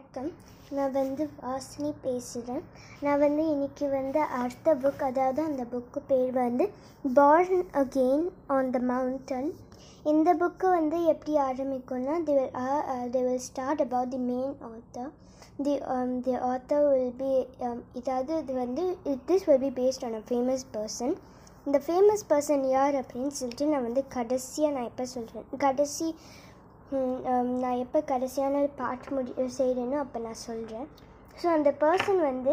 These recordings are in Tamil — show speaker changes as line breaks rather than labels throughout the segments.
வணக்கம். நான் வந்து வாசினி பேசுகிறேன் நான் வந்து இன்னைக்கு வந்து அடுத்த புக் அதாவது அந்த புக்கு பேர் வந்து born again on the mountain இந்த புக்கு வந்து எப்படி ஆரம்பிக்கும்னா they will they will start about the main author the the author will be இதாவது இது வந்து this will be based on a famous person இந்த ஃபேமஸ் பர்சன் யார் அப்படின்னு சொல்லிட்டு நான் வந்து கடைசியாக நான் எப்போ சொல்கிறேன் கடைசி நான் எப்போ கடைசியான பாட் முடி செய்கிறேனோ அப்போ நான் சொல்கிறேன் ஸோ அந்த பர்சன் வந்து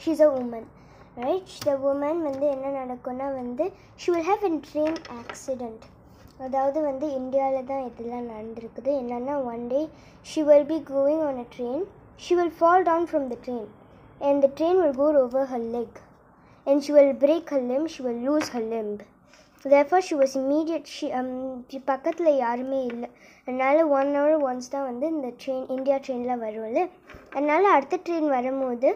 she's a woman right the woman வந்து என்ன நடக்கும்னா வந்து she will have in train accident அதாவது வந்து இந்தியாவில் தான் இதெல்லாம் நடந்திருக்குது. என்னென்னா one day she will be going on a train she will fall down from the train and the train will go over her leg and she will break her limb she will lose her limb Therefore, she was immediate. She um பக்கத்தில் யாருமே இல்லை அதனால் ஒன் ஹவர் ஒன்ஸ் தான் வந்து இந்த ட்ரெயின் இந்தியா ட்ரெயினில் வரும்ல அதனால் அடுத்த ட்ரெயின் வரும்போது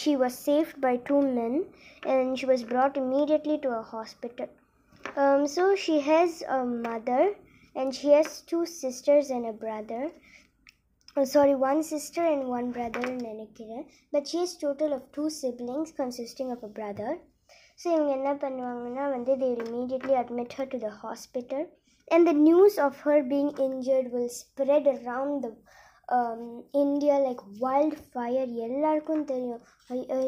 she was saved by two men and she was brought immediately to a hospital. Um, so she has a mother and she has two sisters and a brother. Oh, sorry, one sister and one brother நினைக்கிறேன் but she has total of two siblings consisting of a brother So இவங்க என்ன பண்ணுவாங்கன்னா வந்து they immediately admit her to the hospital and the news of her being injured will spread around the India like wildfire எல்லாருக்கும் தெரியும்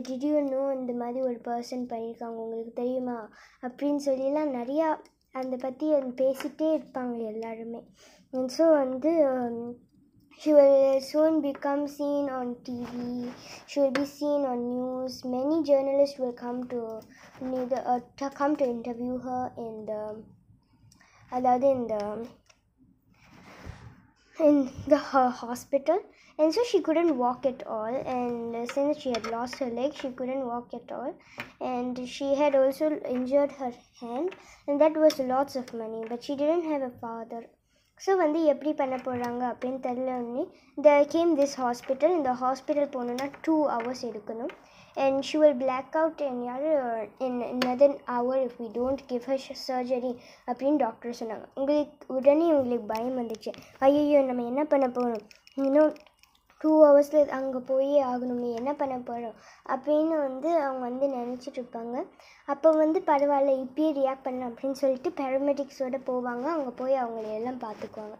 டிடியூ நோ இந்த மாதிரி ஒரு பர்சன் பண்ணியிருக்காங்க உங்களுக்கு தெரியுமா அப்படின்னு சொல்லிலாம் நிறையா அதை பற்றி பேசிகிட்டே இருப்பாங்க எல்லாருமே ஸோ வந்து she will soon become seen on TV She will be seen on news. Many journalists will come to need uh, to come to interview her in the அதாவது in the in the her hospital and so she couldn't walk at all and uh, since she had lost her leg she couldn't walk at all and she had also injured her hand and that was lots of money but she didn't have a father so வந்து எப்படி பண்ண போகிறாங்க அப்படின்னு தெரியல உடனே த கேம் திஸ் ஹாஸ்பிட்டல் இந்த ஹாஸ்பிட்டல் போகணுன்னா டூ ஹவர்ஸ் எடுக்கணும் And she will black out in, யார் in another hour if we don't give her surgery அப்படின்னு டாக்டர் சொன்னாங்க. உங்களுக்கு உடனே உங்களுக்கு பயம் வந்துச்சு. ஐயோ நம்ம என்ன பண்ண போகிறோம் இன்னும் டூ ஹவர்ஸில் அங்கே போயே ஆகணுமே. என்ன பண்ண போகிறோம் அப்படின்னு வந்து அவங்க வந்து நினச்சிட்டு இருப்பாங்க. அப்போ வந்து பரவாயில்ல இப்பயே ரியாக்ட் பண்ணலாம் அப்படின்னு சொல்லிட்டு பேரமெடிக்ஸோடு போவாங்க. அங்கே போய் அவங்கள எல்லாம் பார்த்துக்குவாங்க.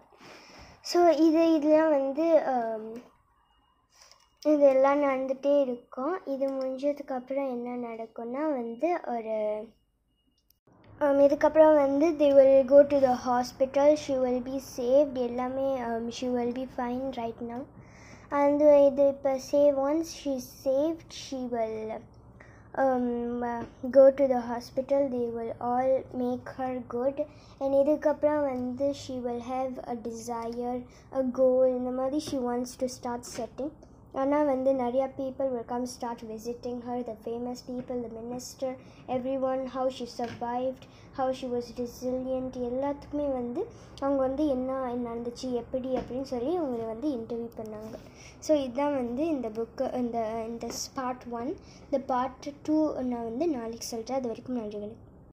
ஸோ இது இதெல்லாம் வந்து um, இதெல்லாம் நடந்துகிட்டே இருக்கும். இது முடிஞ்சதுக்கப்புறம் என்ன நடக்கும்னா வந்து ஒரு இதுக்கப்புறம் வந்து they will go to the hospital she will be saved எல்லாமே she will be fine right now அந்த இது இப்போ save once she save she will go to the hospital they will all make her good and இதுக்கப்புறம் வந்து she will have a desire a goal இந்த மாதிரி she wants to start setting ஆனால் வந்து நிறையா people will come start visiting her the famous people the minister everyone how she survived how she was resilient எல்லாத்துக்குமே வந்து அவங்க வந்து என்ன நடந்துச்சு எப்படி அப்படின்னு சொல்லி அவங்களை வந்து இன்டர்வியூ பண்ணாங்க. ஸோ இதுதான் வந்து இந்த புக்கு இந்த இந்த பார்ட் ஒன் இந்த பார்ட் டூ நான் வந்து நாளைக்கு சொல்கிறேன் அது வரைக்கும் நன்றி வணக்கம்.